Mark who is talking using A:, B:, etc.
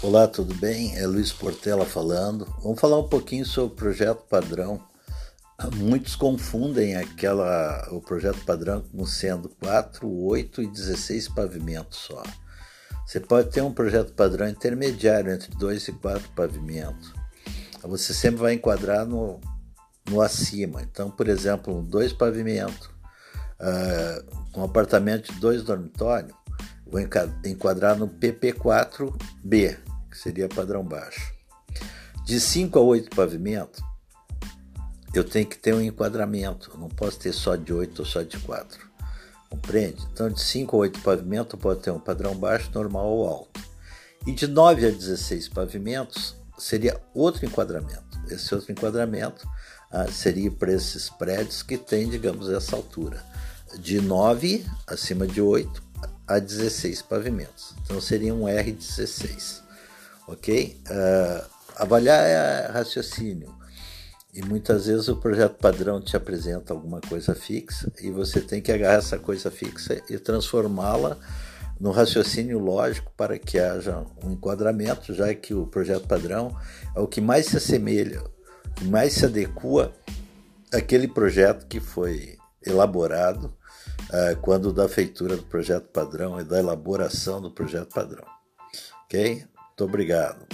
A: Olá, tudo bem? É Luiz Portela falando. Vamos falar um pouquinho sobre o projeto padrão. Muitos confundem aquela, o projeto padrão como sendo 4, 8 e 16 pavimentos só. Você pode ter um projeto padrão intermediário entre 2 e 4 pavimentos. Você sempre vai enquadrar no, no acima. Então, por exemplo, dois pavimentos, uh, um apartamento de dois dormitórios, vou enquadrar no PP4B, que seria padrão baixo. De 5 a 8 pavimentos, eu tenho que ter um enquadramento, não posso ter só de 8 ou só de 4. Compreende? Então, de 5 a 8 pavimentos, pode ter um padrão baixo, normal ou alto. E de 9 a 16 pavimentos, seria outro enquadramento. Esse outro enquadramento ah, seria para esses prédios que têm, digamos, essa altura. De 9 acima de 8 a 16 pavimentos. Então seria um R16 ok? Uh, avaliar é raciocínio. E muitas vezes o projeto padrão te apresenta alguma coisa fixa e você tem que agarrar essa coisa fixa e transformá-la no raciocínio lógico para que haja um enquadramento, já que o projeto padrão é o que mais se assemelha, mais se adequa àquele projeto que foi elaborado uh, quando da feitura do projeto padrão e da elaboração do projeto padrão. Ok? Muito obrigado.